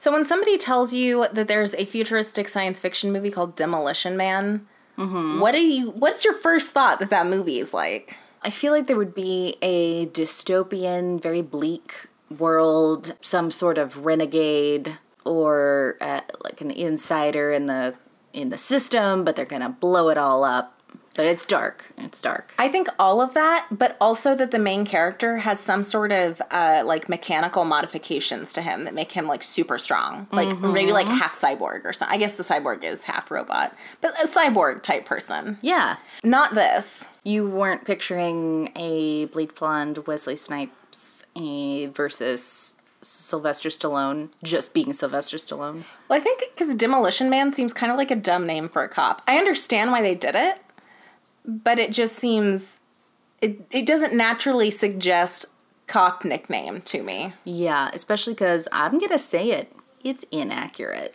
So when somebody tells you that there's a futuristic science fiction movie called Demolition Man, what do you? What's your first thought that that movie is like? I feel like there would be a dystopian, very bleak world, some sort of renegade or uh, like an insider in the in the system, but they're gonna blow it all up. But it's dark. It's dark. I think all of that, but also that the main character has some sort of uh, like mechanical modifications to him that make him like super strong, like maybe like half cyborg or something. I guess the cyborg is half robot, but a cyborg type person. Yeah. Not this. You weren't picturing a bleach blonde Wesley Snipes eh, versus Sylvester Stallone just being Sylvester Stallone. Well, I think because Demolition Man seems kind of like a dumb name for a cop. I understand why they did it, but it just seems it it doesn't naturally suggest cop nickname to me. Yeah, especially because I'm gonna say it. It's inaccurate.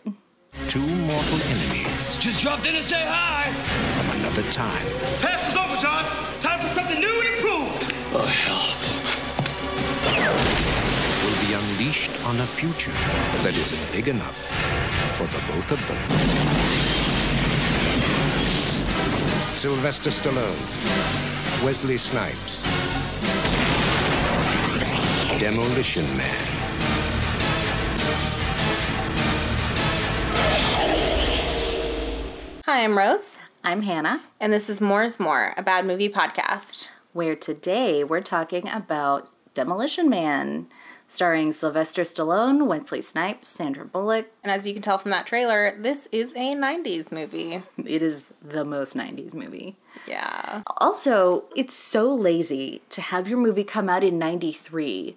Two mortal enemies Just dropped in to say hi. from another time. Pass is over, John. Time for something new and improved. Oh, hell. will be unleashed on a future that isn't big enough for the both of them. Sylvester Stallone, Wesley Snipes, Demolition Man. Hi, I'm Rose, I'm Hannah, and this is More's More, a bad movie podcast. where today we're talking about Demolition Man, starring Sylvester Stallone, Wesley Snipes, Sandra Bullock. And as you can tell from that trailer, this is a 90s movie. It is the most 90s movie. Yeah. Also, it's so lazy to have your movie come out in 93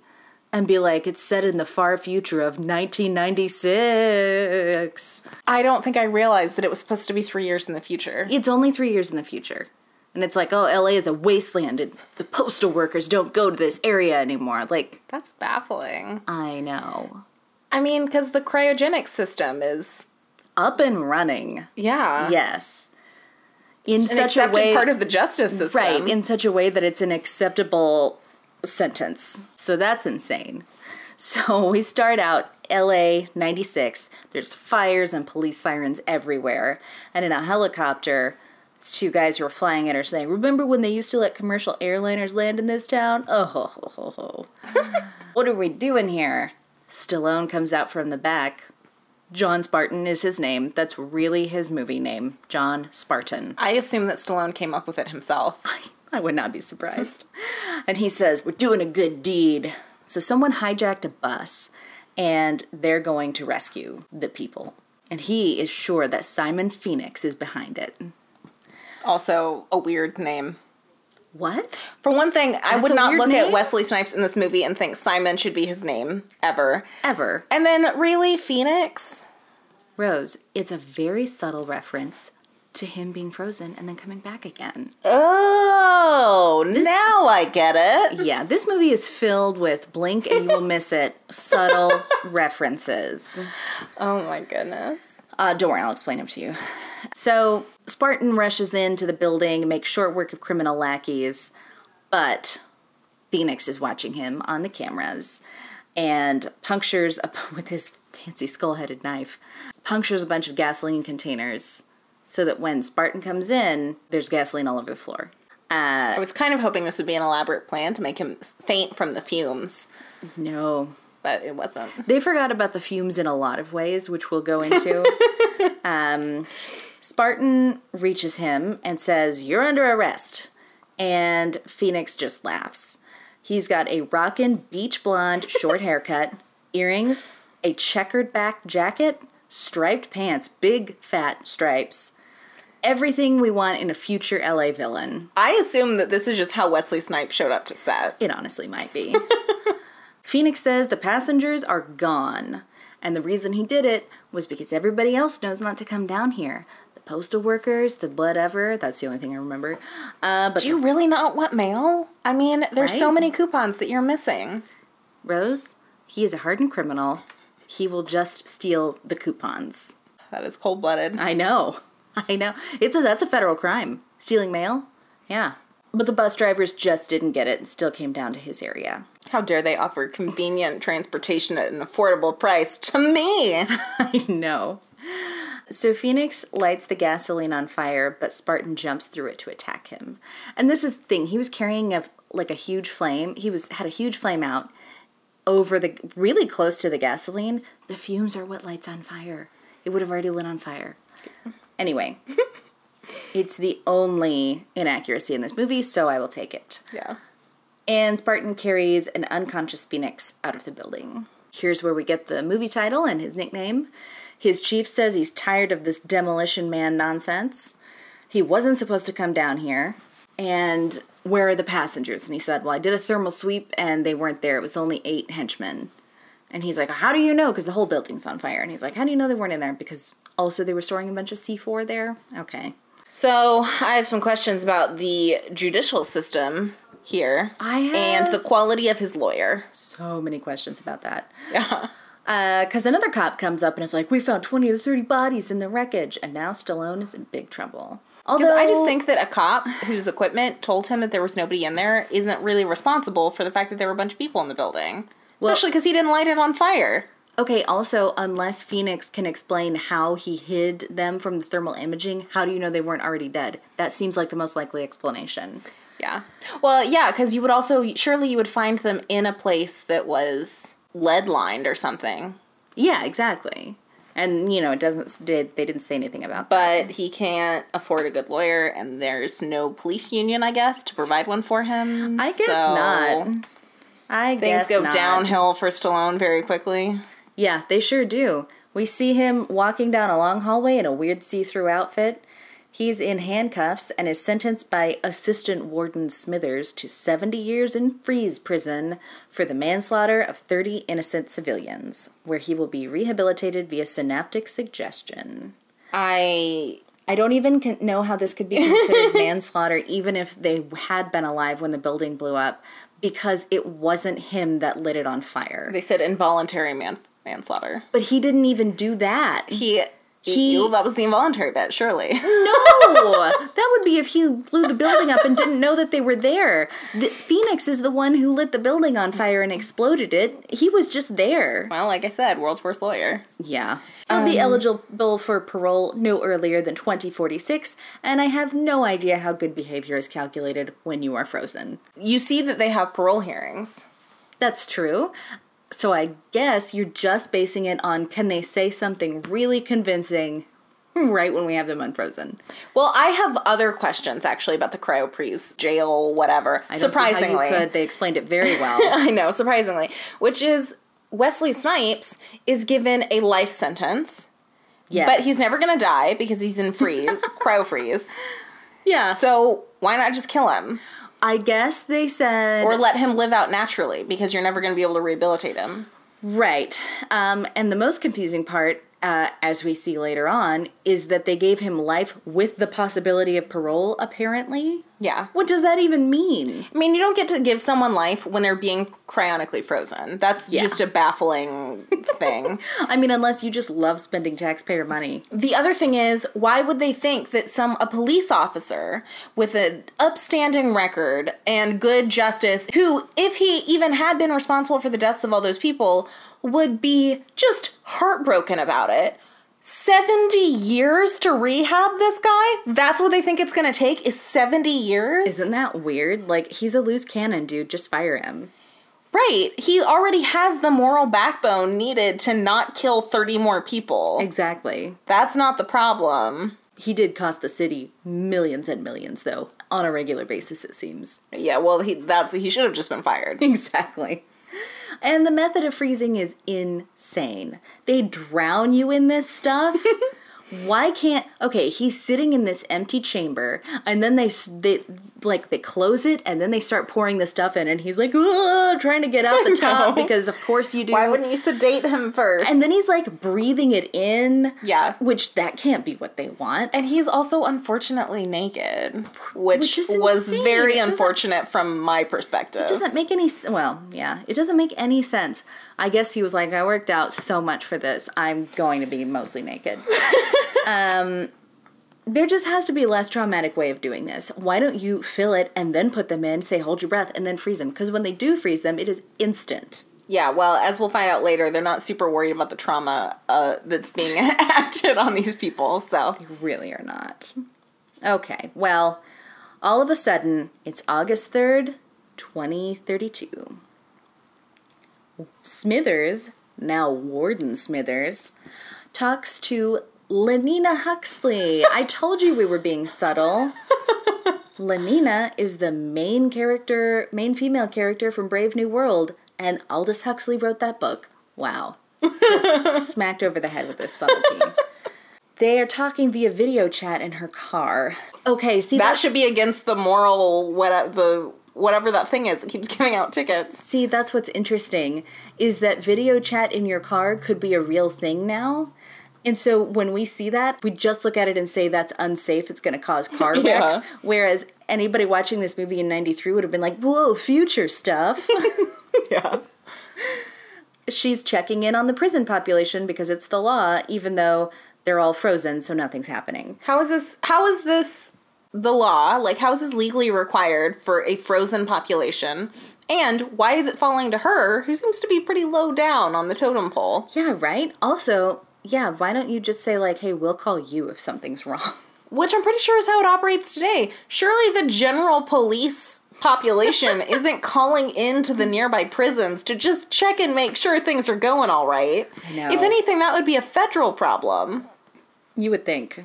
and be like, it's set in the far future of 1996. I don't think I realized that it was supposed to be three years in the future. It's only three years in the future. And it's like, oh, LA is a wasteland and the postal workers don't go to this area anymore. Like, That's baffling. I know. I mean, because the cryogenic system is, Up and running. yeah, Yes. In an such a accepted way. part of the justice system. Right, in such a way that it's an acceptable sentence. So that's insane. So we start out LA 96. There's fires and police sirens everywhere. And in a helicopter, it's two guys who are flying it are saying, Remember when they used to let commercial airliners land in this town? Oh, ho, ho, ho, ho. what are we doing here? Stallone comes out from the back. John Spartan is his name. That's really his movie name, John Spartan. I assume that Stallone came up with it himself. I would not be surprised. and he says, We're doing a good deed. So someone hijacked a bus and they're going to rescue the people. And he is sure that Simon Phoenix is behind it. Also, a weird name. What? For one thing, I would not look name? at Wesley Snipes in this movie and think Simon should be his name ever. Ever. And then, really, Phoenix? Rose, it's a very subtle reference to him being frozen and then coming back again. Oh, now I get it. Yeah, this movie is filled with blink and you will miss it subtle references. Oh my goodness. Uh, don't worry, I'll explain them to you. So, Spartan rushes into the building, makes short work of criminal lackeys, but Phoenix is watching him on the cameras and punctures up with his fancy skull headed knife, punctures a bunch of gasoline containers so that when Spartan comes in, there's gasoline all over the floor. I was kind of hoping this would be an elaborate plan to make him faint from the fumes, No, but it wasn't. They forgot about the fumes in a lot of ways, which we'll go into. um, Spartan reaches him and says, You're under arrest. And Phoenix just laughs. He's got a rockin' beach blonde short haircut, earrings, a checkered back jacket, striped pants, big fat stripes. Everything we want in a future LA villain. I assume that this is just how Wesley Snipes showed up to set. It honestly might be. Phoenix says the passengers are gone. And the reason he did it was because everybody else knows not to come down here. The postal workers, the whatever, that's the only thing I remember. Uh, but Do you really not want mail? I mean, there's so many coupons that you're missing. Rose, he is a hardened criminal. He will just steal the coupons. That is cold blooded. I know. I know. It's a that's a federal crime. Stealing mail? Yeah. But the bus drivers just didn't get it and still came down to his area. How dare they offer convenient transportation at an affordable price to me? I know. So Phoenix lights the gasoline on fire, but Spartan jumps through it to attack him. And this is the thing, he was carrying a like a huge flame. He was had a huge flame out over the really close to the gasoline. The fumes are what lights on fire. It would have already lit on fire. Anyway, it's the only inaccuracy in this movie, so I will take it. Yeah. And Spartan carries an unconscious Phoenix out of the building. Here's where we get the movie title and his nickname. His chief says he's tired of this demolition man nonsense. He wasn't supposed to come down here. And where are the passengers? And he said, Well, I did a thermal sweep and they weren't there. It was only eight henchmen. And he's like, How do you know? Because the whole building's on fire. And he's like, How do you know they weren't in there? Because also they were storing a bunch of C4 there? Okay. So I have some questions about the judicial system here. I have- and the quality of his lawyer. So many questions about that. Yeah. Uh, because another cop comes up and is like, We found 20 to 30 bodies in the wreckage. And now Stallone is in big trouble. Although I just think that a cop whose equipment told him that there was nobody in there isn't really responsible for the fact that there were a bunch of people in the building. Well- Especially because he didn't light it on fire. Okay, also, unless Phoenix can explain how he hid them from the thermal imaging, how do you know they weren't already dead? That seems like the most likely explanation. Yeah. Well, yeah, because you would also surely you would find them in a place that was lead lined or something. Yeah, exactly. And you know, it doesn't. Did they didn't say anything about that? But he can't afford a good lawyer, and there's no police union, I guess, to provide one for him. I guess so not. I guess Things go not. downhill for Stallone very quickly. Yeah, they sure do. We see him walking down a long hallway in a weird see-through outfit. He's in handcuffs and is sentenced by Assistant Warden Smithers to 70 years in freeze prison for the manslaughter of 30 innocent civilians, where he will be rehabilitated via synaptic suggestion. I I don't even con- know how this could be considered manslaughter, even if they had been alive when the building blew up, because it wasn't him that lit it on fire. they said involuntary man manslaughter. But he didn't even do that. He He- he that was the involuntary bit, surely. No, that would be if he blew the building up and didn't know that they were there. The, Phoenix is the one who lit the building on fire and exploded it. He was just there. well, like I said, world's worst lawyer. Yeah. I'll be um, eligible for parole no earlier than 2046, and I have no idea how good behavior is calculated when you are frozen. You see that they have parole hearings. That's true. So I guess you're just basing it on can they say something really convincing right when we have them unfrozen. Well, I have other questions actually about the cryoprees jail, whatever. I don't see surprisingly, how you could. They explained it very well. I know, surprisingly, which is Wesley Snipes is given a life sentence, yes. but he's never going to die because he's in freeze, cryo freeze. yeah. So why not just kill him I guess they said or let him live out naturally because you're never going to be able to rehabilitate him. right. Um, and the most confusing part, uh, as we see later on, is that they gave him life with the possibility of parole. Apparently, Yeah. what does that even mean? I mean, you don't get to give someone life when they're being cryonically frozen. That's Yeah. just a baffling thing. I mean, unless you just love spending taxpayer money. The other thing is, why would they think that some a police officer with an upstanding record and good justice, who, if he even had been responsible for the deaths of all those people, would be just heartbroken about it? 70 years to rehab this guy? That's what they think it's gonna take is 70 years? Isn't that weird? Like, he's a loose cannon, dude. Just fire him. Right. He already has the moral backbone needed to not kill 30 more people. Exactly. That's not the problem. He did cost the city millions and millions, though, on a regular basis, it seems. Yeah, well, he that's he should have just been fired. Exactly. And the method of freezing is insane. They drown you in this stuff. Why can't okay? He's sitting in this empty chamber, and then they they like they close it, and then they start pouring the stuff in, and he's like trying to get out the top No. because of course you do. Why wouldn't you sedate him first? And then he's like breathing it in. Yeah. which that can't be what they want. And he's also unfortunately naked, which, Which was very unfortunate from my perspective. it doesn't make any well yeah it doesn't make any sense i guess he was like i worked out so much for this i'm going to be mostly naked um there just has to be a less traumatic way of doing this. Why don't you fill it and then put them in, say hold your breath, and then freeze them? Because when they do freeze them, it is instant. Yeah, well, as we'll find out later, they're not super worried about the trauma uh, that's being acted on these people. So They Really are not. Okay, well, all of a sudden, it's August 3rd, 2032. Smithers, now Warden Smithers, talks to Lenina Huxley. I told you we were being subtle. Lenina is the main character, main female character from Brave New World, and Aldous Huxley wrote that book. Wow. Just smacked over the head with this subtlety. They are talking via video chat in her car. Okay, see that should be against the moral what the whatever that thing is that keeps giving out tickets. See, that's what's interesting is that video chat in your car could be a real thing now. And so when we see that, we just look at it and say that's unsafe, it's going to cause car wrecks. Yeah. Whereas anybody watching this movie in 93 would have been like, whoa, future stuff. Yeah. She's checking in on the prison population because it's the law, even though they're all frozen, so nothing's happening. How is this how is this the law? Like how is this legally required for a frozen population? And why is it falling to her, who seems to be pretty low down on the totem pole? Yeah, right? Also, yeah, why don't you just say, like, hey, we'll call you if something's wrong? Which I'm pretty sure is how it operates today. Surely the general police population isn't calling into the nearby prisons to just check and make sure things are going all right. If anything, that would be a federal problem. You would think.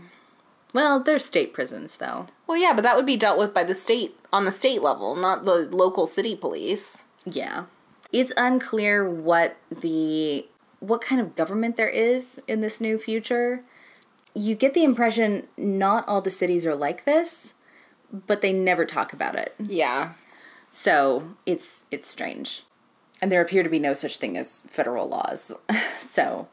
Well, they're state prisons, though. Well, yeah, but that would be dealt with by the state on the state level, not the local city police. Yeah. It's unclear what the what kind of government there is in this new future. You get the impression not all the cities are like this, but they never talk about it. Yeah. So, it's it's strange. And there appear to be no such thing as federal laws. so,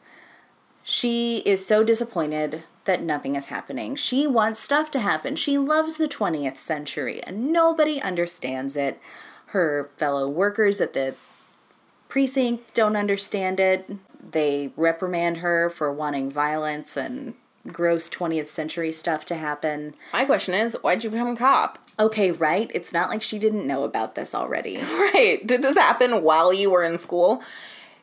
she is so disappointed that nothing is happening. She wants stuff to happen. She loves the 20th century and nobody understands it. Her fellow workers at the precinct don't understand it. They reprimand her for wanting violence and gross 20th century stuff to happen. My question is, why'd you become a cop? Okay, right? It's not like she didn't know about this already. Right. Did this happen while you were in school?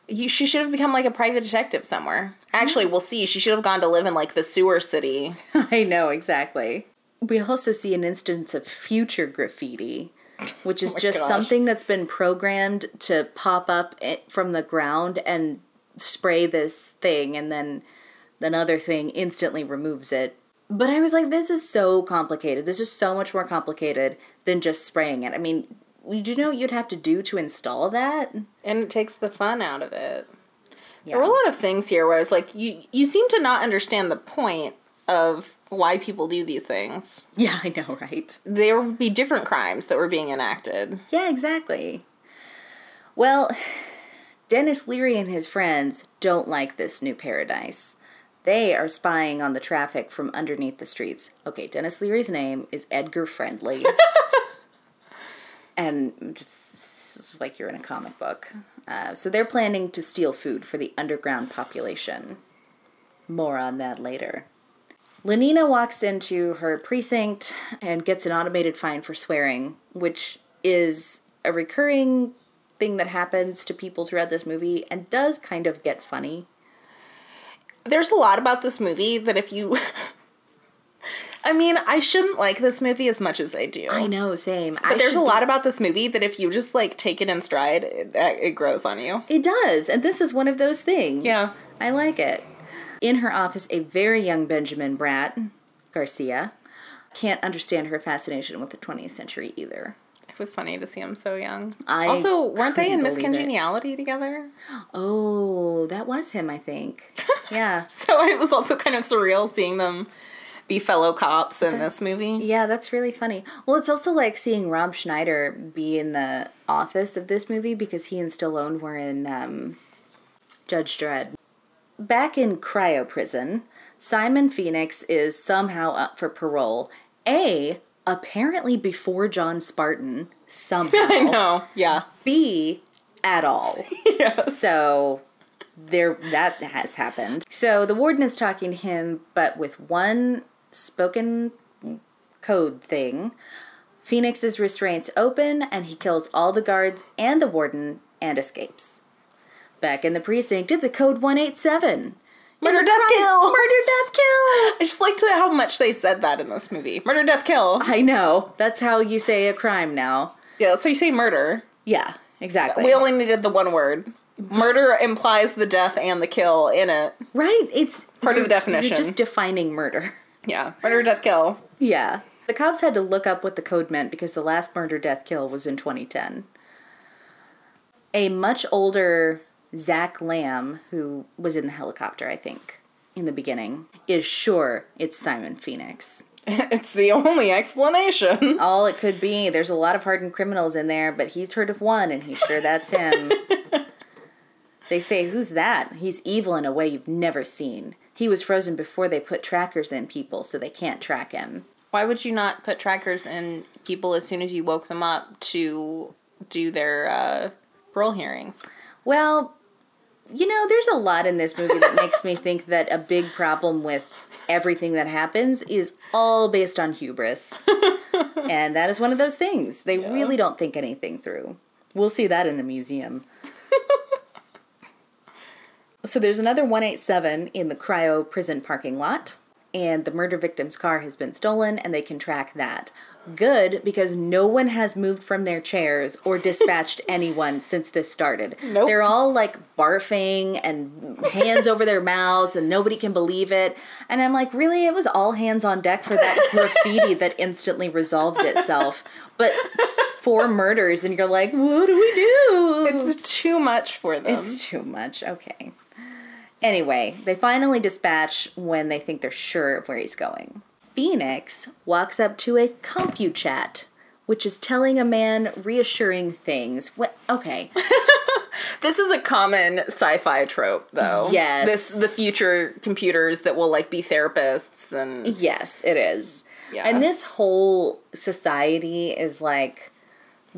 You, she should have become like a private detective somewhere. Actually, we'll see. She should have gone to live in like the sewer city. I know, exactly. We also see an instance of future graffiti, which is Oh just gosh. something that's been programmed to pop up from the ground and spray this thing, and then another thing instantly removes it. But I was like, this is so complicated. This is so much more complicated than just spraying it. I mean, you know what you'd have to do to install that? And it takes the fun out of it. Yeah. There were a lot of things here where I was like, you you seem to not understand the point of why people do these things. Yeah, I know, right? There would be different crimes that were being enacted. Yeah, exactly. Well, Denis Leary and his friends don't like this new paradise. They are spying on the traffic from underneath the streets. Okay, Denis Leary's name is Edgar Friendly. and just, like you're in a comic book. Uh, so they're planning to steal food for the underground population. More on that later. Lenina walks into her precinct and gets an automated fine for swearing, which is a recurring thing that happens to people throughout this movie and does kind of get funny. There's a lot about this movie that if you I mean, I shouldn't like this movie as much as I do. I know, same. But there's a lot about this movie that if you just like take it in stride, it, it grows on you. It does, and this is one of those things. Yeah. I like it. In her office, a very young Benjamin Bratt, Garcia, can't understand her fascination with the 20th century either. It was funny to see him so young. I also, weren't they in Miss believe it. Congeniality together? Oh, that was him, I think. Yeah. So it was also kind of surreal seeing them be fellow cops in this movie. Yeah, that's really funny. Well, it's also like seeing Rob Schneider be in the office of this movie because he and Stallone were in um, Judge Dredd. Back in cryo prison, Simon Phoenix is somehow up for parole. A, apparently before John Spartan, somehow. I know. Yeah. B, at all. Yes. So there that has happened. So the warden is talking to him, but with one spoken code thing, Phoenix's restraints open and he kills all the guards and the warden and escapes. Back in the precinct, it's a code 187. Murder, death, crime- kill. Murder, death, kill. I just liked how much they said that in this movie. Murder, death, kill. I know. That's how you say a crime now. Yeah, that's how you say murder. Yeah, exactly. We only needed the one word. Murder implies the death and the kill in it. right? It's Part of the definition. You're just defining murder. Yeah. Murder, death, kill. Yeah. The cops had to look up what the code meant because the last murder death kill was in 2010. A much older Zach Lamb, who was in the helicopter, I think, in the beginning, is sure it's Simon Phoenix. It's the only explanation. All it could be, there's a lot of hardened criminals in there, but he's heard of one and he's sure that's him. they say, Who's that? He's evil in a way you've never seen. He was frozen before they put trackers in people so they can't track him. Why would you not put trackers in people as soon as you woke them up to do their uh, parole hearings? Well, you know, there's a lot in this movie that makes me think that a big problem with everything that happens is all based on hubris. and that is one of those things. They really don't think anything through. We'll see that in the museum. so there's another 187 in the cryo prison parking lot, and the murder victim's car has been stolen, and they can track that. Good, because no one has moved from their chairs or dispatched anyone since this started. Nope. They're all like barfing and hands over their mouths, and nobody can believe it. And I'm like, really? It was all hands on deck for that graffiti that instantly resolved itself. But four murders, and you're like, what do we do? It's too much for them. It's too much. Okay. Anyway, they finally dispatch when they think they're sure of where he's going. Phoenix walks up to a CompuChat, which is telling a man reassuring things. What? Okay. This is a common sci-fi trope, though. Yes. This the future computers that will like be therapists and yes, it is. Yeah. And this whole society is like,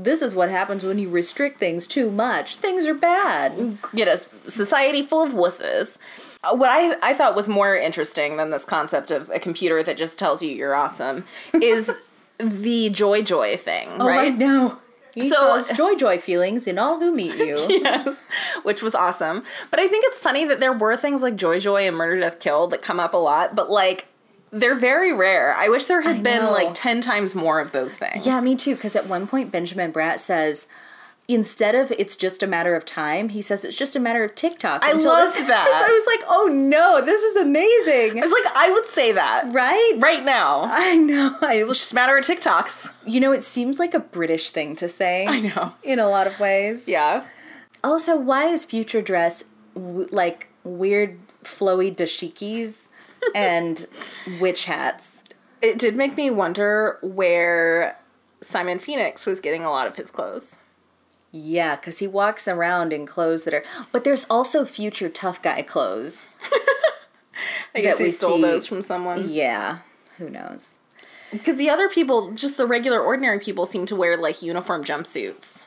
this is what happens when you restrict things too much. Things are bad. get a society full of wusses. Uh, What I, I thought was more interesting than this concept of a computer that just tells you you're awesome is the joy joy thing, oh, right? know. You So- so, joy joy feelings in all who meet you. yes, which was awesome. But I think it's funny that there were things like Joy Joy and Murder Death Kill that come up a lot, but like they're very rare. I wish there had I been know. like 10 times more of those things. Yeah, me too. Because at one point, Benjamin Bratt says, instead of it's just a matter of time, he says it's just a matter of tick-tock. I loved this that. I was like, oh no, this is amazing. I was like, I would say that right? right now. I know. I It's just a matter of tick-tocks. You know, it seems like a British thing to say. I know. In a lot of ways. Yeah. Also, why is future dress w- like weird flowy dashikis and witch hats? It did make me wonder where Simon Phoenix was getting a lot of his clothes. Yeah, because he walks around in clothes that are. But there's also future tough guy clothes. I guess he we stole see- those from someone. Yeah, who knows? Because the other people, just the regular ordinary people, seem to wear like uniform jumpsuits.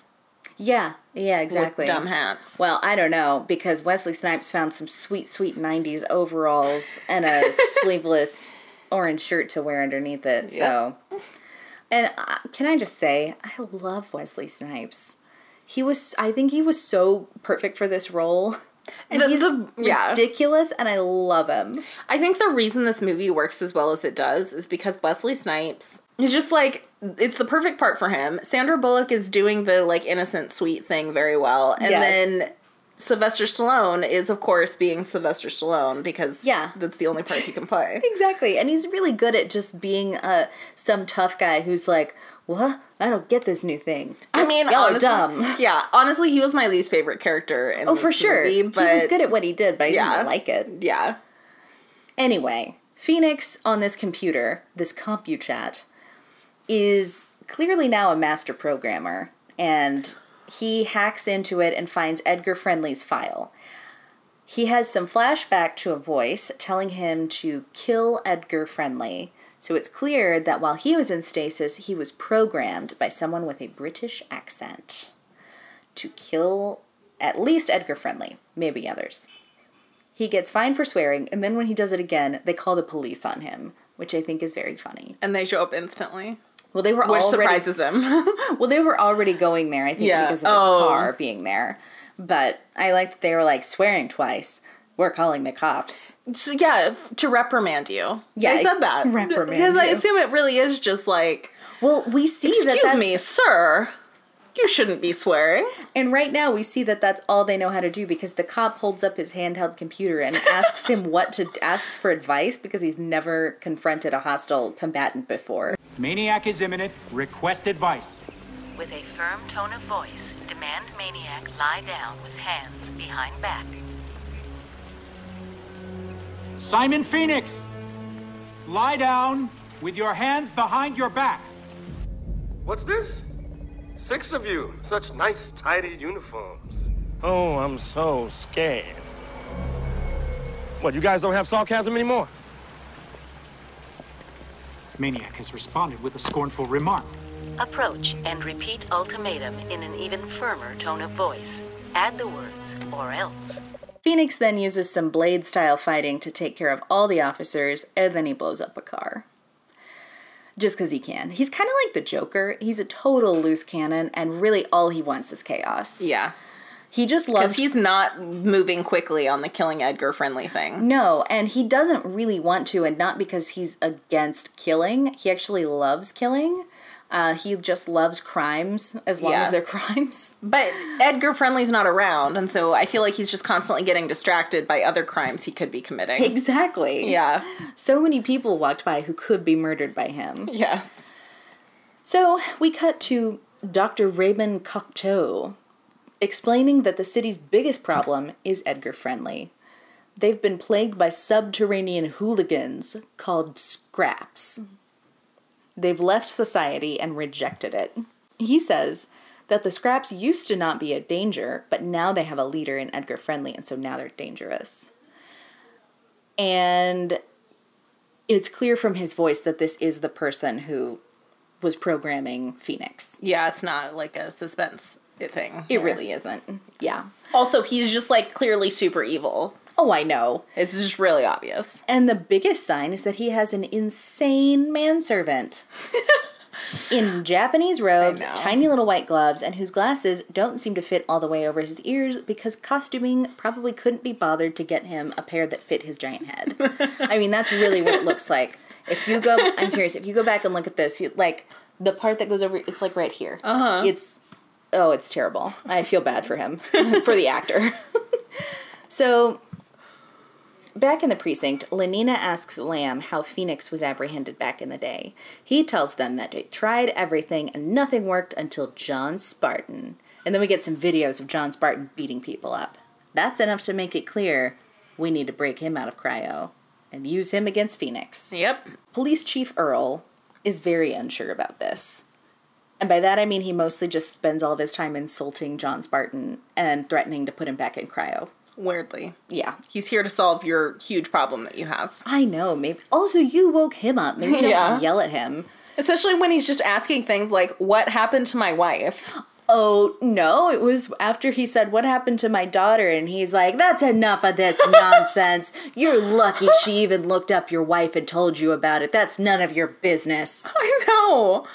Yeah, yeah, exactly. With dumb hats. Well, I don't know because Wesley Snipes found some sweet, sweet '90s overalls and a sleeveless orange shirt to wear underneath it. So, and uh, can I just say, I love Wesley Snipes. He was, I think, he was so perfect for this role, and The- he's the- yeah. ridiculous, and I love him. I think the reason this movie works as well as it does is because Wesley Snipes is just like it's the perfect part for him. Sandra Bullock is doing the like innocent sweet thing very well, and Yes. then Sylvester Stallone is of course being Sylvester Stallone because Yeah. that's the only part he can play. Exactly, and he's really good at just being uh, some tough guy who's like, "What? I don't get this new thing." I mean, Y'all are dumb. Yeah, honestly, he was my least favorite character. In Oh, for sure. movie, but he was good at what he did, but I Yeah. didn't like it. yeah, Anyway, Phoenix on this computer, this CompuChat, is clearly now a master programmer, and he hacks into it and finds Edgar Friendly's file. He has some flashback to a voice telling him to kill Edgar Friendly. So it's clear that while he was in stasis, he was programmed by someone with a British accent to kill at least Edgar Friendly, maybe others. He gets fined for swearing, and then when he does it again, they call the police on him. which I think is very funny. And they show up instantly, Well, they were which already surprises him. well, they were already going there. I think Yeah. because of his Oh. car being there. But I like that they were like swearing twice. We're calling the cops. So, yeah, to reprimand you. Yeah, they said that. reprimand because I assume it really is just like, Well, we see that excuse me, sir, you shouldn't be swearing. And right now we see that that's all they know how to do because the cop holds up his handheld computer and asks him what to asks for advice because he's never confronted a hostile combatant before. Maniac is imminent. Request advice. With a firm tone of voice, demand Maniac lie down with hands behind back. Simon Phoenix, lie down with your hands behind your back. What's this? Six of you. Such nice, tidy uniforms. Oh, I'm so scared. What, you guys don't have sarcasm anymore? Maniac has responded with a scornful remark. Approach and repeat ultimatum in an even firmer tone of voice. Add the words, or else. Phoenix then uses some blade style fighting to take care of all the officers and then he blows up a car. Just because he can. He's kind of like the Joker. He's a total loose cannon, and really all he wants is chaos. Yeah. He just loves. Because he's not moving quickly on the killing Edgar friendly thing. No, and he doesn't really want to, and not because he's against killing. He actually loves killing. Uh, he just loves crimes as long Yeah. as they're crimes. But Edgar Friendly's not around, and so I feel like he's just constantly getting distracted by other crimes he could be committing. Exactly. Yeah. So many people walked by who could be murdered by him. Yes. So we cut to Dr. Raymond Cocteau explaining that the city's biggest problem is Edgar Friendly. They've been plagued by subterranean hooligans called scraps. They've left society and rejected it. He says that the scraps used to not be a danger, but now they have a leader in Edgar Friendly, and so now they're dangerous. And it's clear from his voice that this is the person who was programming Phoenix. Yeah, it's not like a suspense thing. It really isn't. Yeah. Also, he's just like clearly super evil. Oh, I know. It's just really obvious. And the biggest sign is that he has an insane manservant. in Japanese robes, tiny little white gloves, and whose glasses don't seem to fit all the way over his ears because costuming probably couldn't be bothered to get him a pair that fit his giant head. I mean, that's really what it looks like. If you go, I'm serious, if you go back and look at this, you, like the part that goes over, it's like right here. Uh huh. It's, oh, it's terrible. I feel bad for him, for the actor. so Back in the precinct, Lenina asks Lamb how Phoenix was apprehended back in the day. He tells them that they tried everything and nothing worked until John Spartan. And then we get some videos of John Spartan beating people up. That's enough to make it clear we need to break him out of cryo and use him against Phoenix. Yep. Police Chief Earle is very unsure about this. And by that I mean he mostly just spends all of his time insulting John Spartan and threatening to put him back in cryo. Weirdly. Yeah. He's here to solve your huge problem that you have. I know, maybe. Also, you woke him up. Maybe don't Yeah. yell at him. Especially when he's just asking things like, What happened to my wife? Oh, no, it was after he said, What happened to my daughter? And he's like, That's enough of this nonsense. You're lucky she even looked up your wife and told you about it. That's none of your business. I know.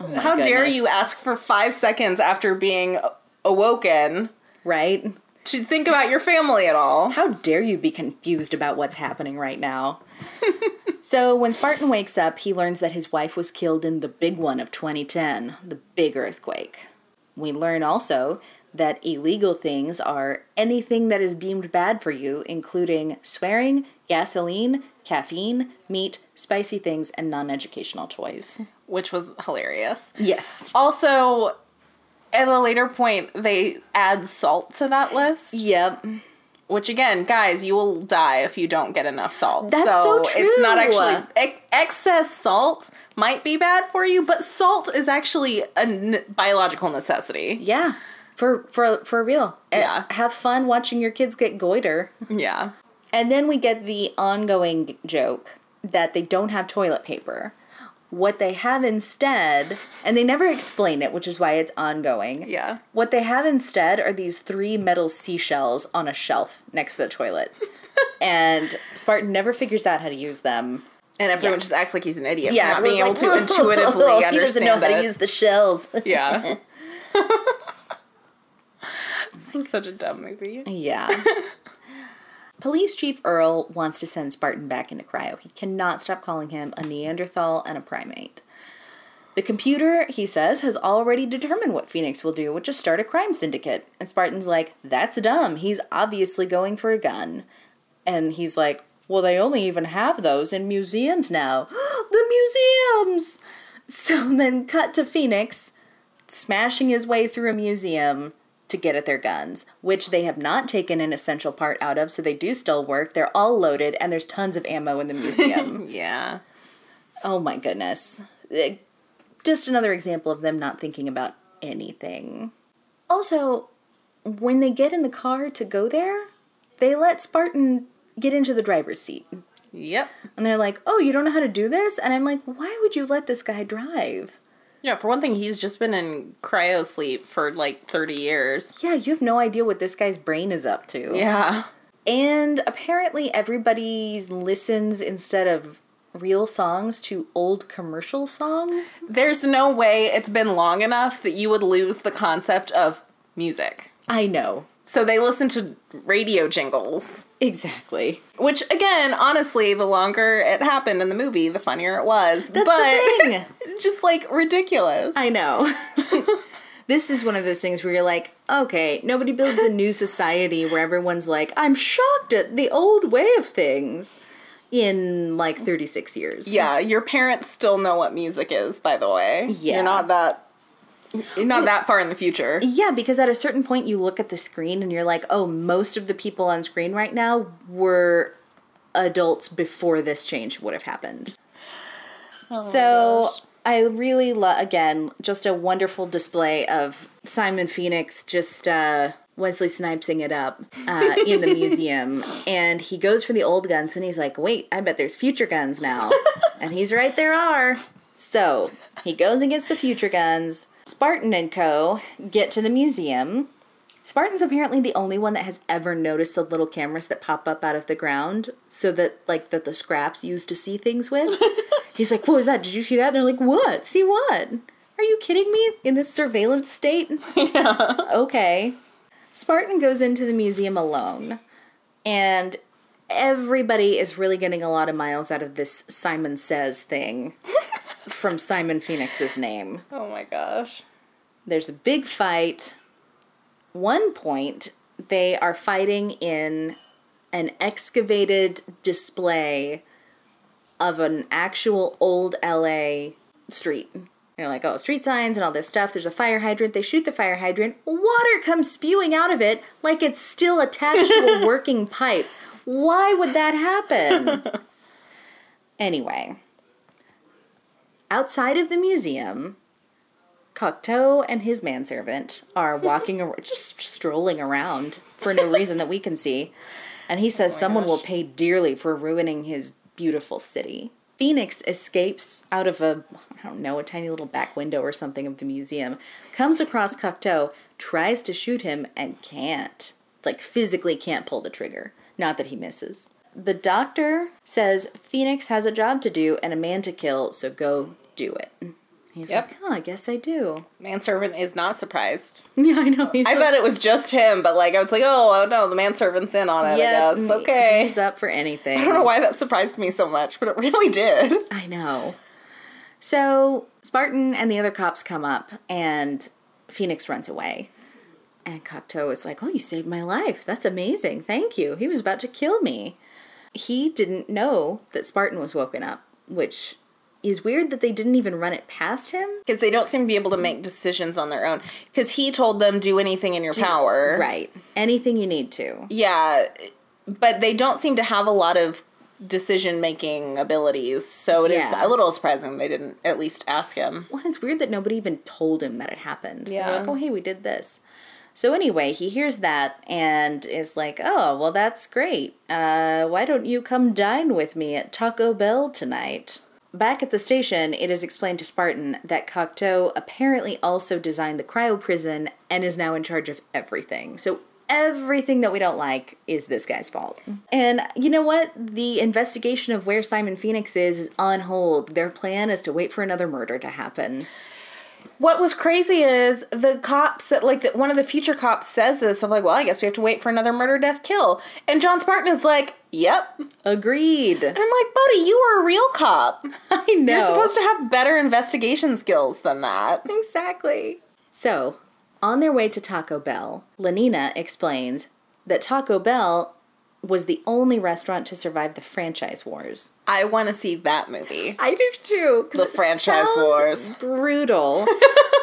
Oh my How dare you ask for five seconds after being awoken Right? To think about your family at all? How dare you be confused about what's happening right now? so, when Spartan wakes up, he learns that his wife was killed in the big one of 2010, the big earthquake. We learn also that illegal things are anything that is deemed bad for you, including swearing, gasoline, caffeine, meat, spicy things, and non educational toys. Which was hilarious. Yes. Also, at a later point, they add salt to that list. Yep. Which again, guys, you will die if you don't get enough salt. That's so true. It's not actually ex- excess salt might be bad for you, but salt is actually a n- biological necessity. Yeah. For for for real. Eh, Yeah. Have fun watching your kids get goiter. Yeah. And then we get the ongoing joke that they don't have toilet paper. What they have instead, and they never explain it, which is why it's ongoing. Yeah. What they have instead are these three metal seashells on a shelf next to the toilet. and Spartan never figures out how to use them. and everyone Yeah. just acts like he's an idiot Yeah, for not being able to intuitively he understand doesn't know how to use the shells. Yeah. this is such a dumb movie. Yeah. Police Chief Earle wants to send Spartan back into cryo. He cannot stop calling him a Neanderthal and a primate. The computer, he says, has already determined what Phoenix will do, which is start a crime syndicate. And Spartan's like, that's dumb. He's obviously going for a gun. And he's like, well, they only even have those in museums now. the museums! So then cut to Phoenix smashing his way through a museum to get at their guns, which they have not taken an essential part out of, so they do still work. They're all loaded, and there's tons of ammo in the museum. Yeah. oh my goodness. Eh, Just another example of them not thinking about anything. Also, when they get in the car to go there, they let Spartan get into the driver's seat. Yep. And they're like, oh, you don't know how to do this? And I'm like, why would you let this guy drive? Yeah, for one thing, he's just been in cryo sleep for like 30 years. Yeah, you have no idea what this guy's brain is up to. Yeah. And apparently, everybody listens instead of real songs to old commercial songs. There's no way it's been long enough that you would lose the concept of music. I know. So they listen to radio jingles. Exactly. Which, again, honestly, the longer it happened in the movie, the funnier it was. That's but just like ridiculous. I know. this is one of those things where you're like, okay, nobody builds a new society where everyone's like, I'm shocked at the old way of things in like 36 years. yeah, your parents still know what music is, by the way. Yeah. You're not that. You're not that far in the future. Yeah, because at a certain point you look at the screen and you're like, oh, most of the people on screen right now were adults before this change would have happened. so I really love, again, just a wonderful display of Simon Phoenix just uh, Wesley Snipesing it up uh, in the museum. And he goes for the old guns and he's like, wait, I bet there's future guns now. and he's right, there are. So he goes and gets the future guns. Spartan and Co. get to the museum. Spartan's apparently the only one that has ever noticed the little cameras that pop up out of the ground so that like that the scraps used to see things with. He's like, What was that? Did you see that? And they're like, What? See what? Are you kidding me? In this surveillance state? Yeah. okay. Spartan goes into the museum alone, and everybody is really getting a lot of miles out of this Simon Says thing from Simon Phoenix's name. Oh my gosh. There's a big fight. One point, they are fighting in an excavated display of an actual old LA street. They're like, oh, street signs and all this stuff. There's a fire hydrant. They shoot the fire hydrant. Water comes spewing out of it like it's still attached to a working pipe. Why would that happen? anyway, outside of the museum, Cocteau and his manservant are walking, ar- just strolling around for no reason that we can see. And he says oh someone will pay dearly for ruining his beautiful city. Phoenix escapes out of a, I don't know, a tiny little back window or something of the museum, comes across Cocteau, tries to shoot him, and can't. Like, physically can't pull the trigger. Not that he misses. The doctor says Phoenix has a job to do and a man to kill, so go do it. He's Yep. like, oh, I guess I do. Manservant is not surprised. Yeah, I know. He's I thought it was just him, but like I was like, oh, oh no, the manservant's in on it. Yep, I guess okay. He's up for anything. I don't know why that surprised me so much, but it really did. I know. So Spartan and the other cops come up, and Phoenix runs away. And Cocteau is like, Oh, you saved my life. That's amazing. Thank you. He was about to kill me. He didn't know that Spartan was woken up, which is weird that they didn't even run it past him. Because they don't seem to be able to make decisions on their own. Because he told them, do anything in your power. Right. Anything you need to. Yeah, but they don't seem to have a lot of decision making abilities. So it is Yeah. a little surprising they didn't at least ask him. Well, it's weird that nobody even told him that it happened. They're Yeah. like, oh, hey, we did this. So anyway, he hears that and is like, oh, well, that's great. Uh, why don't you come dine with me at Taco Bell tonight? Back at the station, it is explained to Spartan that Cocteau apparently also designed the cryo prison and is now in charge of everything. So everything that we don't like is this guy's fault. And you know what? The investigation of where Simon Phoenix is is on hold. Their plan is to wait for another murder to happen. What was crazy is the cops that like that one of the future cops says this. I'm like, well, I guess we have to wait for another murder, death, kill. And John Spartan is like, yep. And Agreed. I'm like, buddy, you are a real cop. I know. You're supposed to have better investigation skills than that. Exactly. So, on their way to Taco Bell, Lenina explains that Taco Bell was the only restaurant to survive the franchise wars. I want to see that movie. I do too. The franchise wars. Brutal.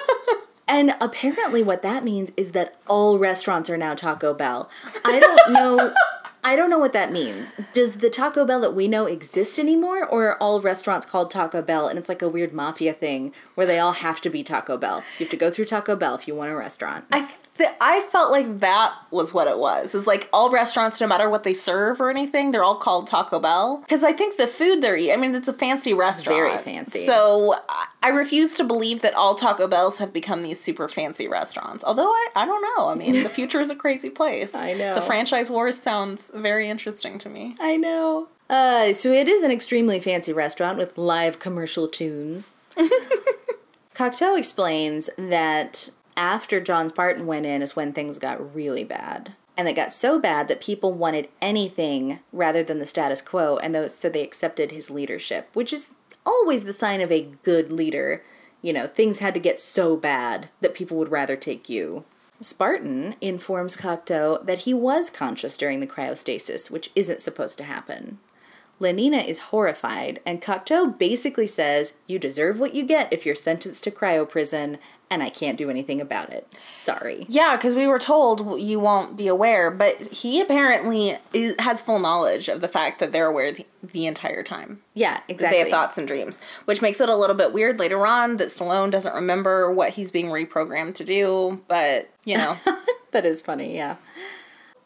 and apparently, what that means is that all restaurants are now Taco Bell. I don't know. I don't know what that means. Does the Taco Bell that we know exist anymore, or are all restaurants called Taco Bell and it's like a weird mafia thing where they all have to be Taco Bell? You have to go through Taco Bell if you want a restaurant. I th- I felt like that was what it was. Is like all restaurants, no matter what they serve or anything, they're all called Taco Bell. Because I think the food they're eating, I mean, it's a fancy restaurant, Very fancy. So I- refuse to believe that all Taco Bells have become these super fancy restaurants. Although I, I don't know. I mean, the future is a crazy place. I know. The franchise wars sounds very interesting to me. I know. Uh, so it is an extremely fancy restaurant with live commercial tunes. Cocteau explains that after John Spartan went in is when things got really bad. And it got so bad that people wanted anything rather than the status quo, and those, so they accepted his leadership, which is always the sign of a good leader. You know, things had to get so bad that people would rather take you. Spartan informs Cocteau that he was conscious during the cryostasis, which isn't supposed to happen. Lenina is horrified, and Cocteau basically says, You deserve what you get if you're sentenced to cryo prison, and I can't do anything about it. Sorry. Yeah, because we were told you won't be aware, but he apparently is, has full knowledge of the fact that they're aware the, the entire time. Yeah, exactly. They have thoughts and dreams, which makes it a little bit weird later on that Stallone doesn't remember what he's being reprogrammed to do, but you know. that is funny, yeah.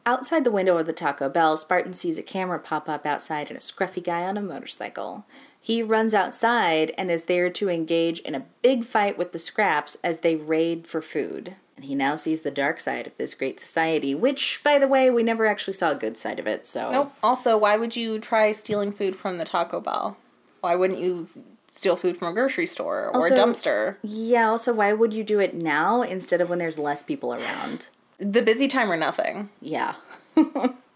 Outside the window of the Taco Bell, Spartan sees a camera pop up outside and a scruffy guy on a motorcycle. He runs outside and is there to engage in a big fight with the scraps as they raid for food. And he now sees the dark side of this great society, which, by the way, we never actually saw a good side of it, so. nope. Also, why would you try stealing food from the Taco Bell? Why wouldn't you steal food from a grocery store or Also- a dumpster? Yeah, also, why would you do it now instead of when there's less people around? The busy time or nothing. Yeah.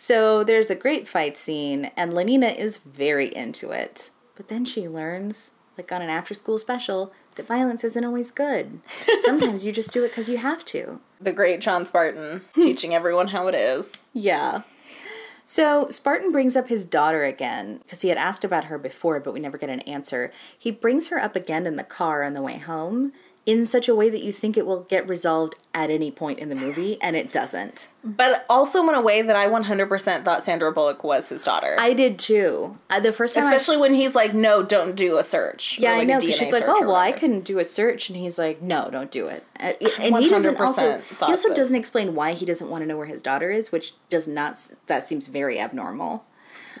so there's a great fight scene, and Lenina is very into it. But then she learns, like on an after school special, that violence isn't always good. Sometimes you just do it because you have to. The great John Spartan teaching everyone how it is. Yeah. So Spartan brings up his daughter again because he had asked about her before, but we never get an answer. He brings her up again in the car on the way home in such a way that you think it will get resolved at any point in the movie, and it doesn't. But also in a way that I 100% thought Sandra Bullock was his daughter. I did too. Uh, the first time, Especially when he's like, no, don't do a search. yeah, I like a know. Because she's like, oh well, I whatever." couldn't do a search, and he's like, no, don't do it. And, and he doesn't also. He also that. doesn't explain why he doesn't want to know where his daughter is, which does not. That seems very abnormal.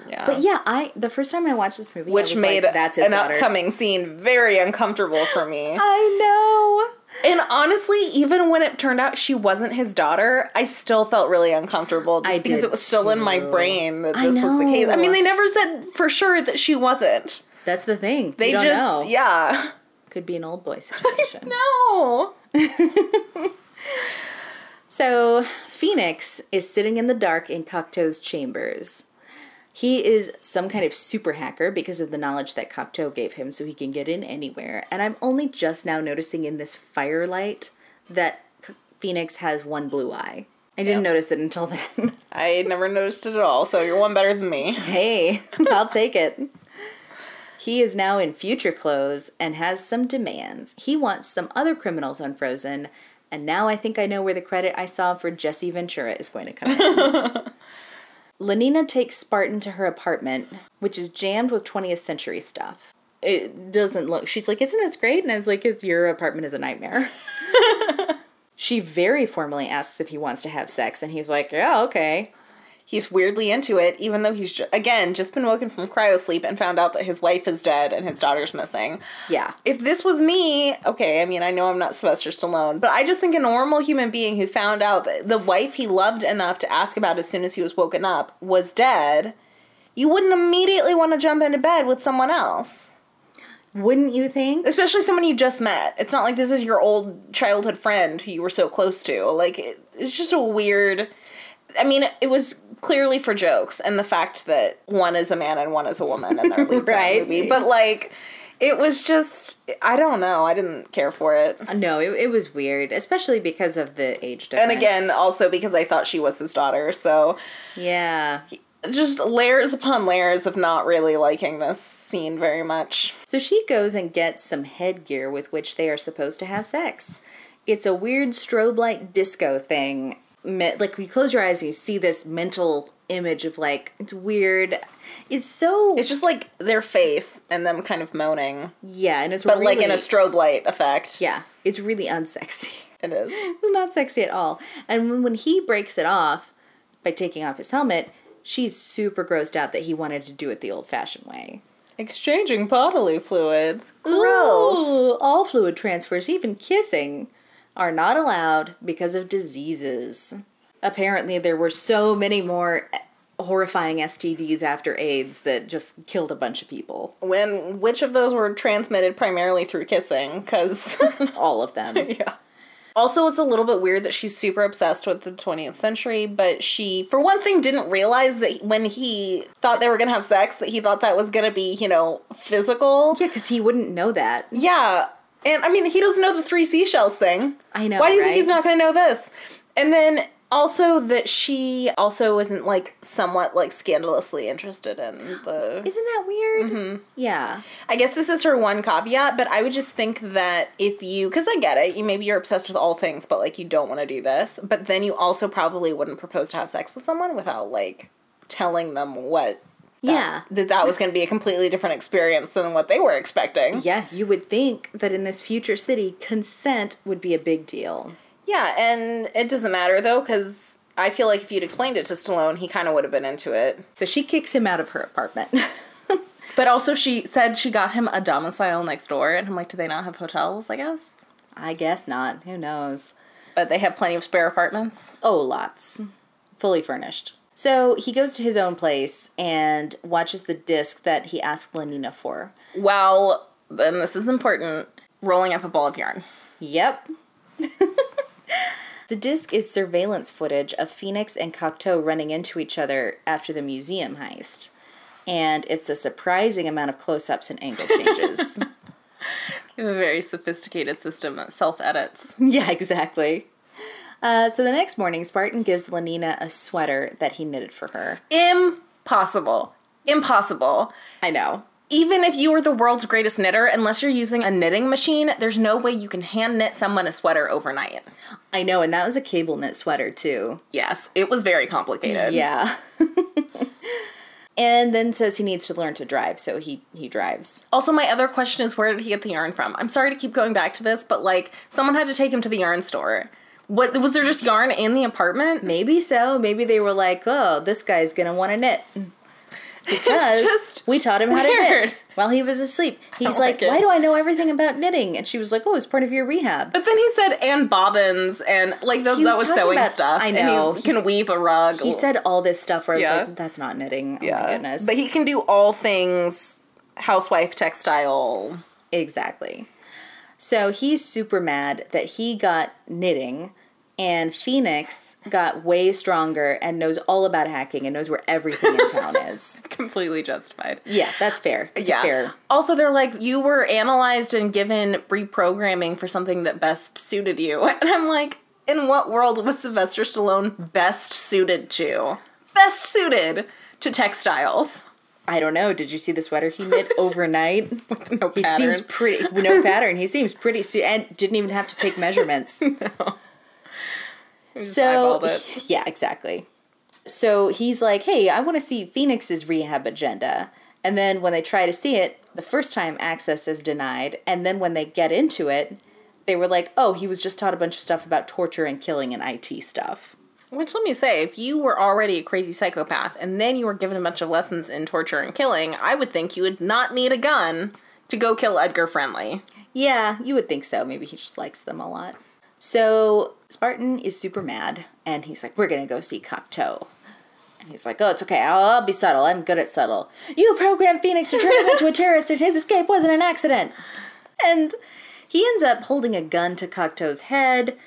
Yeah. But yeah, I the first time I watched this movie, I Which was made like, that's his an daughter. upcoming scene very uncomfortable for me. I know. And honestly, even when it turned out she wasn't his daughter, I still felt really uncomfortable just I because it was still in my brain that this was the case. I mean, they never said for sure that she wasn't. That's the thing. They don't just, know. yeah. Could be an old boy situation. No. So, Phoenix is sitting in the dark in Cocteau's chambers. He is some kind of super hacker because of the knowledge that Cocteau gave him, so he can get in anywhere. And I'm only just now noticing in this firelight that Phoenix has one blue eye. I didn't notice it until then. I never noticed it at all, so you're one better than me. hey, I'll take it. He is now in future clothes and has some demands. He wants some other criminals unfrozen, and now I think I know where the credit I saw for Jesse Ventura is going to come in. Lenina takes Spartan to her apartment, which is jammed with 20th century stuff. It doesn't look. She's like, "Isn't this great?" And I was like, "It's your apartment is a nightmare." she very formally asks if he wants to have sex, and he's like, "Yeah, okay." He's weirdly into it, even though he's, again, just been woken from cryosleep and found out that his wife is dead and his daughter's missing. Yeah. If this was me, okay, I mean, I know I'm not Sylvester Stallone, but I just think a normal human being who found out that the wife he loved enough to ask about as soon as he was woken up was dead, you wouldn't immediately want to jump into bed with someone else. Wouldn't you think? Especially someone you just met. It's not like this is your old childhood friend who you were so close to. Like, it, it's just a weird. I mean, it was clearly for jokes, and the fact that one is a man and one is a woman, and they're leads Right. movie. But like, it was just. I don't know. I didn't care for it. Uh, no, it, it was weird, especially because of the age difference. And again, also because I thought she was his daughter, so yeah. just layers upon layers of not really liking this scene very much. So she goes and gets some headgear with which they are supposed to have sex. It's a weird strobe light disco thing. Me- Like you close your eyes and you see this mental image of like it's weird. It's so It's just like their face and them kind of moaning, yeah, and it's but like in a strobe light effect. yeah, it's really unsexy. It is. It's not sexy at all. And when, when he breaks it off by taking off his helmet, she's super grossed out that he wanted to do it the old-fashioned way. Exchanging bodily fluids. Gross. Ooh, all fluid transfers, even kissing, are not allowed because of diseases. Apparently, there were so many more horrifying STDs after AIDS that just killed a bunch of people. When which of those were transmitted primarily through kissing? Because All of them. yeah. Also, it's a little bit weird that she's super obsessed with the 20th century, but she, for one thing, didn't realize that when he thought they were gonna have sex, that he thought that was gonna be, you know, physical. Yeah, because he wouldn't know that. Yeah. And I mean, he doesn't know the three seashells thing. I know, Why do you right? think he's not going to know this? And then also that she also isn't like somewhat like scandalously interested in the. Isn't that weird? Mm-hmm. Yeah. I guess this is her one caveat, but I would just think that if you, because I get it, you maybe you're obsessed with all things, but like you don't want to do this, but then you also probably wouldn't propose to have sex with someone without like telling them what. Yeah. That that was going to be a completely different experience than what they were expecting. Yeah, you would think that in this future city, consent would be a big deal. Yeah, and it doesn't matter though, because I feel like if you'd explained it to Stallone, he kind of would have been into it. So she kicks him out of her apartment. But also, she said she got him a domicile next door, and I'm like, do they not have hotels? I guess, I guess not. Who knows? but they have plenty of spare apartments. Oh, lots. Fully furnished. So he goes to his own place and watches the disc that he asked Lenina for. Well, then, this is important. Rolling up a ball of yarn. Yep. the disc is surveillance footage of Phoenix and Cocteau running into each other after the museum heist. And it's a surprising amount of close ups and angle changes. They have a very sophisticated system that self edits. yeah, exactly. Uh, so the next morning, Spartan gives Lenina a sweater that he knitted for her. Impossible. Impossible. I know. Even if you were the world's greatest knitter, unless you're using a knitting machine, there's no way you can hand knit someone a sweater overnight. I know, and that was a cable knit sweater too. Yes, it was very complicated. Yeah. and then says he needs to learn to drive, so he he drives. Also, my other question is where did he get the yarn from? I'm sorry to keep going back to this, but like someone had to take him to the yarn store. What was there just yarn in the apartment? Maybe so. Maybe they were like, "Oh, this guy's gonna want to knit." Because we taught him how to knit while he was asleep. He's oh like, like "Why do I know everything about knitting?" And she was like, "Oh, it's part of your rehab." But then he said and bobbins and like those, He that was was sewing about- stuff. I And know. he can weave a rug. he said all this stuff where I was Yeah. like, "That's not knitting." Oh yeah. my goodness. But he can do all things housewife textile. Exactly. So he's super mad that he got knitting and Phoenix got way stronger and knows all about hacking and knows where everything in town is. Completely justified. Yeah, that's fair. It's yeah. fair. Also, they're like, you were analyzed and given reprogramming for something that best suited you. And I'm like, in what world was Sylvester Stallone best suited to? Best suited to textiles. I don't know. Did you see the sweater he knit overnight? No He pattern. seems pretty no pattern. He seems pretty su- and didn't even have to take measurements. Just so it. yeah, exactly. So he's like, "Hey, I want to see Phoenix's rehab agenda." And then when they try to see it, the first time access is denied, and then when they get into it, they were like, "Oh, he was just taught a bunch of stuff about torture and killing and IT stuff." Which let me say, if you were already a crazy psychopath and then you were given a bunch of lessons in torture and killing, I would think you would not need a gun to go kill Edgar Friendly. Yeah, you would think so. Maybe he just likes them a lot. So Spartan is super mad, and he's like, "We're gonna go see Cocteau." And he's like, "Oh, it's okay. I'll, I'll be subtle. I'm good at subtle. You programmed Phoenix to turn him into a terrorist, and his escape wasn't an accident." And he ends up holding a gun to Cocteau's head.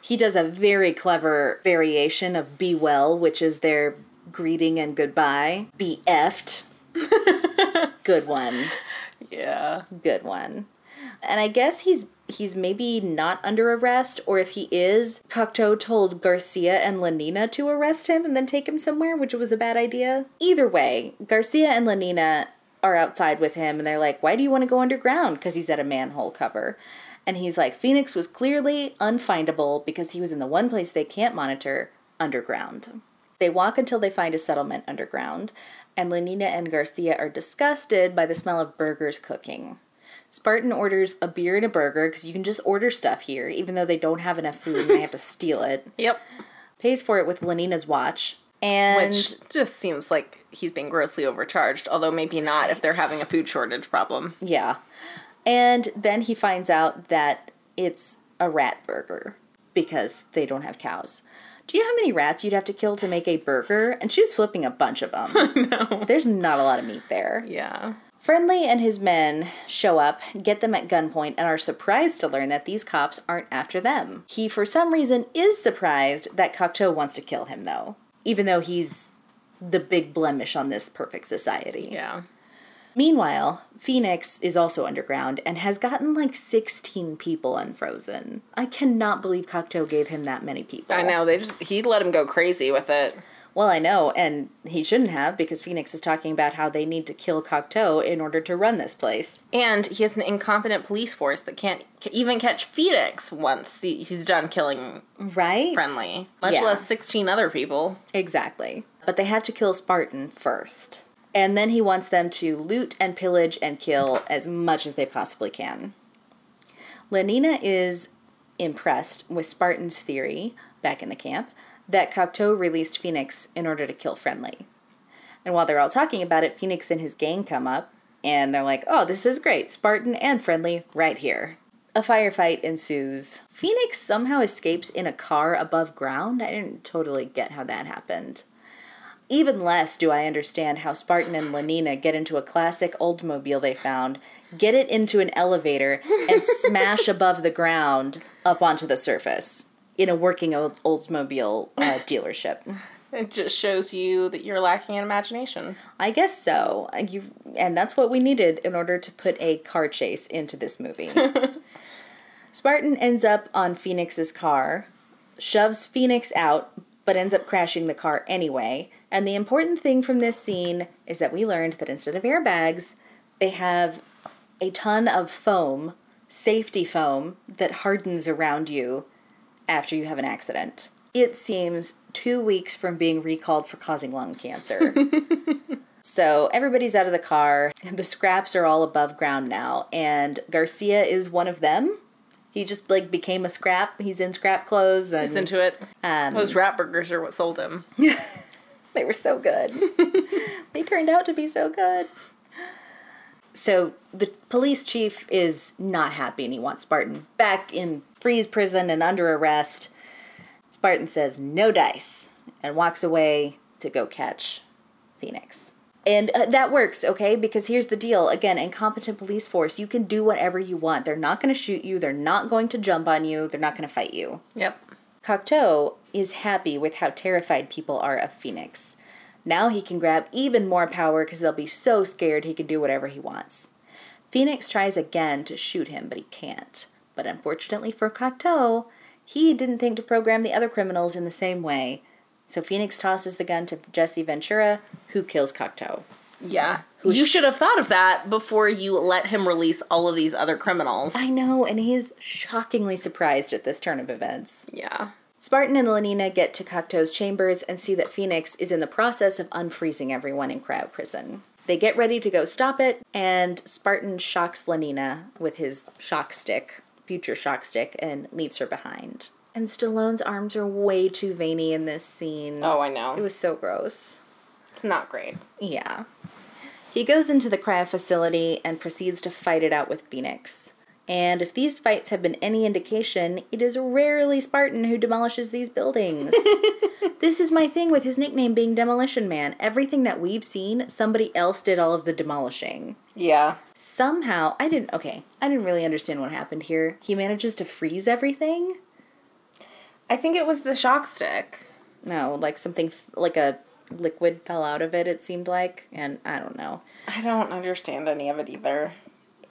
He does a very clever variation of "Be well," which is their greeting and goodbye. Be effed. good one. Yeah. Good one. And I guess he's he's maybe not under arrest, or if he is, Cocteau told Garcia and Lenina to arrest him and then take him somewhere, which was a bad idea. Either way, Garcia and Lenina are outside with him and they're like, Why do you want to go underground? Because he's at a manhole cover. And he's like, Phoenix was clearly unfindable because he was in the one place they can't monitor underground. They walk until they find a settlement underground, and Lenina and Garcia are disgusted by the smell of burgers cooking. Spartan orders a beer and a burger because you can just order stuff here, even though they don't have enough food and they have to steal it. Yep. Pays for it with Lenina's watch. And Which just seems like he's being grossly overcharged, although maybe not if they're having a food shortage problem. yeah. And then he finds out that it's a rat burger because they don't have cows. Do you know how many rats you'd have to kill to make a burger? And she's flipping a bunch of them. no. There's not a lot of meat there. Yeah. Friendly and his men show up, get them at gunpoint, and are surprised to learn that these cops aren't after them. He, for some reason, is surprised that Cocteau wants to kill him, though, even though he's the big blemish on this perfect society. Yeah. Meanwhile, Phoenix is also underground and has gotten like 16 people unfrozen. I cannot believe Cocteau gave him that many people. I know, they just he let him go crazy with it. Well, I know, and he shouldn't have because Phoenix is talking about how they need to kill Cocteau in order to run this place. And he has an incompetent police force that can't ca- even catch Phoenix once the, he's done killing Right? Friendly, much Yeah. less 16 other people. Exactly. But they have to kill Spartan first. And then he wants them to loot and pillage and kill as much as they possibly can. Lenina is impressed with Spartan's theory, back in the camp, that Cocteau released Phoenix in order to kill Friendly. And while they're all talking about it, Phoenix and his gang come up, and they're like, oh, this is great. Spartan and Friendly right here. A firefight ensues. Phoenix somehow escapes in a car above ground. I didn't totally get how that happened. Even less do I understand how Spartan and Lenina get into a classic Oldsmobile they found, get it into an elevator, and smash above the ground up onto the surface in a working old Oldsmobile uh, dealership. It just shows you that you're lacking in imagination. I guess so. Uh, You and that's what we needed in order to put a car chase into this movie. Spartan ends up on Phoenix's car, shoves Phoenix out, but ends up crashing the car anyway. And the important thing from this scene is that we learned that instead of airbags, they have a ton of foam, safety foam, that hardens around you after you have an accident. It seems two weeks from being recalled for causing lung cancer. so everybody's out of the car. The scraps are all above ground now, and Garcia is one of them. He just like became a scrap. He's in scrap clothes and He's into it. Um, Those rat burgers are what sold him. They were so good. they turned out to be so good. So the police chief is not happy and he wants Spartan back in freeze prison and under arrest. Spartan says no dice and walks away to go catch Phoenix. And uh, that works, okay? Because here's the deal. Again, incompetent police force, you can do whatever you want. They're not going to shoot you, they're not going to jump on you, they're not going to fight you. Yep. Cocteau is happy with how terrified people are of Phoenix. Now he can grab even more power because they'll be so scared he can do whatever he wants. Phoenix tries again to shoot him, but he can't. But unfortunately for Cocteau, he didn't think to program the other criminals in the same way. So Phoenix tosses the gun to Jesse Ventura, who kills Cocteau. Yeah. you should have thought of that before you let him release all of these other criminals. I know, and he is shockingly surprised at this turn of events. yeah. Spartan and Lenina get to Cocteau's chambers and see that Phoenix is in the process of unfreezing everyone in cryo prison. They get ready to go stop it, and Spartan shocks Lenina with his shock stick, future shock stick, and leaves her behind. And Stallone's arms are way too veiny in this scene. Oh, I know. It was so gross. it's not great. Yeah. He goes into the cryo facility and proceeds to fight it out with Phoenix. And if these fights have been any indication, it is rarely Spartan who demolishes these buildings. this is my thing with his nickname being Demolition Man. Everything that we've seen, somebody else did all of the demolishing. Yeah. Somehow, I didn't, okay, I didn't really understand what happened here. He manages to freeze everything? I think it was the shock stick. No, like something, like a liquid fell out of it, it seemed like. And I don't know. I don't understand any of it either.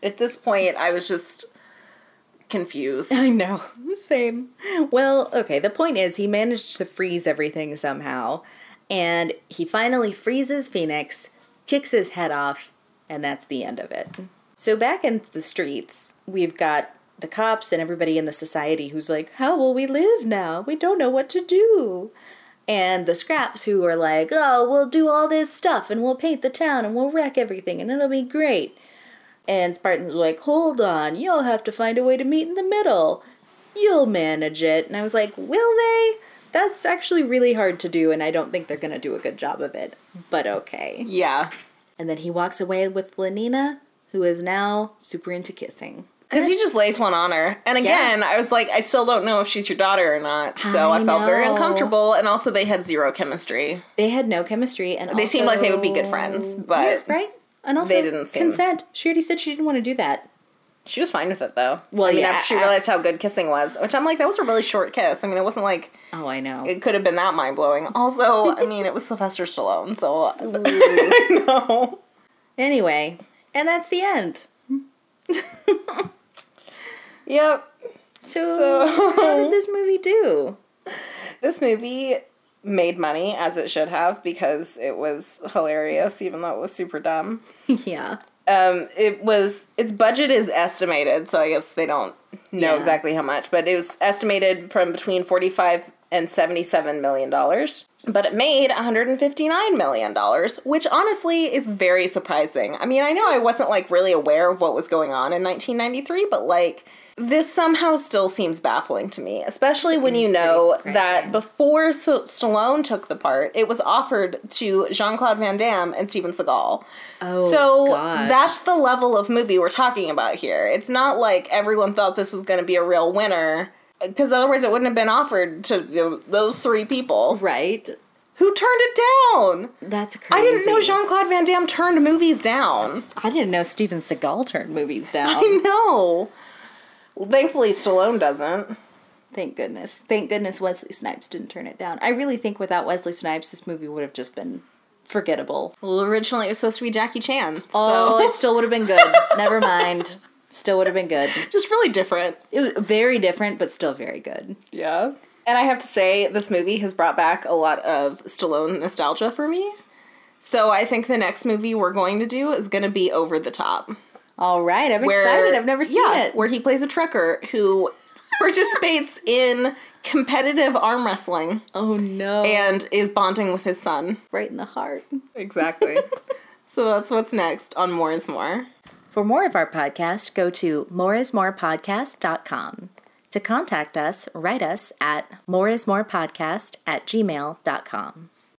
At this point, I was just confused. I know. Same. Well, okay, the point is he managed to freeze everything somehow, and he finally freezes Phoenix, kicks his head off, and that's the end of it. So back in the streets, we've got the cops and everybody in the society who's like, How will we live now? We don't know what to do. And the scraps who are like, Oh, we'll do all this stuff and we'll paint the town and we'll wreck everything and it'll be great. And Spartan's like, hold on, you'll have to find a way to meet in the middle. You'll manage it. And I was like, will they? That's actually really hard to do, and I don't think they're gonna do a good job of it. But okay. yeah. And then he walks away with Lenina, who is now super into kissing. Because he just lays one on her. And again, I was like, I still don't know if she's your daughter or not. So I, I felt very uncomfortable. And also, they had zero chemistry. They had no chemistry, and They seemed like they would be good friends, but Yeah, right. And also, they didn't seem- consent. She already said she didn't want to do that. she was fine with it, though. Well, I mean, yeah, after she I- realized how good kissing was, which I'm like, that was a really short kiss. I mean, it wasn't like Oh, I know. it could have been that mind blowing. Also, I mean, it was Sylvester Stallone, so uh, no. anyway, and that's the end. Yep. So, So- how did this movie do? This movie made money as it should have because it was hilarious, even though it was super dumb. yeah. Um, it was its budget is estimated, so I guess they don't know Yeah. exactly how much, but it was estimated from between forty-five and seventy-seven million dollars. But it made one hundred and fifty-nine million dollars, which honestly is very surprising. I mean, I know I wasn't like really aware of what was going on in nineteen ninety-three, but like this somehow still seems baffling to me, especially when you know that before S- Stallone took the part, it was offered to Jean Claude Van Damme and Steven Seagal. Oh, so gosh. that's the level of movie we're talking about here. It's not like everyone thought this was going to be a real winner, because otherwise it wouldn't have been offered to the, those three people right. who turned it down. That's crazy. I didn't know Jean Claude Van Damme turned movies down. I didn't know Steven Seagal turned movies down. I know. Well, thankfully, Stallone doesn't. Thank goodness. Thank goodness Wesley Snipes didn't turn it down. I really think without Wesley Snipes, this movie would have just been forgettable. Well, originally it was supposed to be Jackie Chan. Oh, so it still would have been good. Never mind. Still would have been good. just really different. It was very different, but still very good. Yeah. And I have to say, this movie has brought back a lot of Stallone nostalgia for me. So I think the next movie we're going to do is going to be Over the Top. All right, I'm Where, excited. I've never seen yeah, it. Where he plays a trucker who participates in competitive arm wrestling oh no! and is bonding with his son. right in the heart. Exactly. so that's what's next on More is More. For more of our podcast, go to moreismorepodcast.com. To contact us, write us at moreismorepodcast at gmail.com.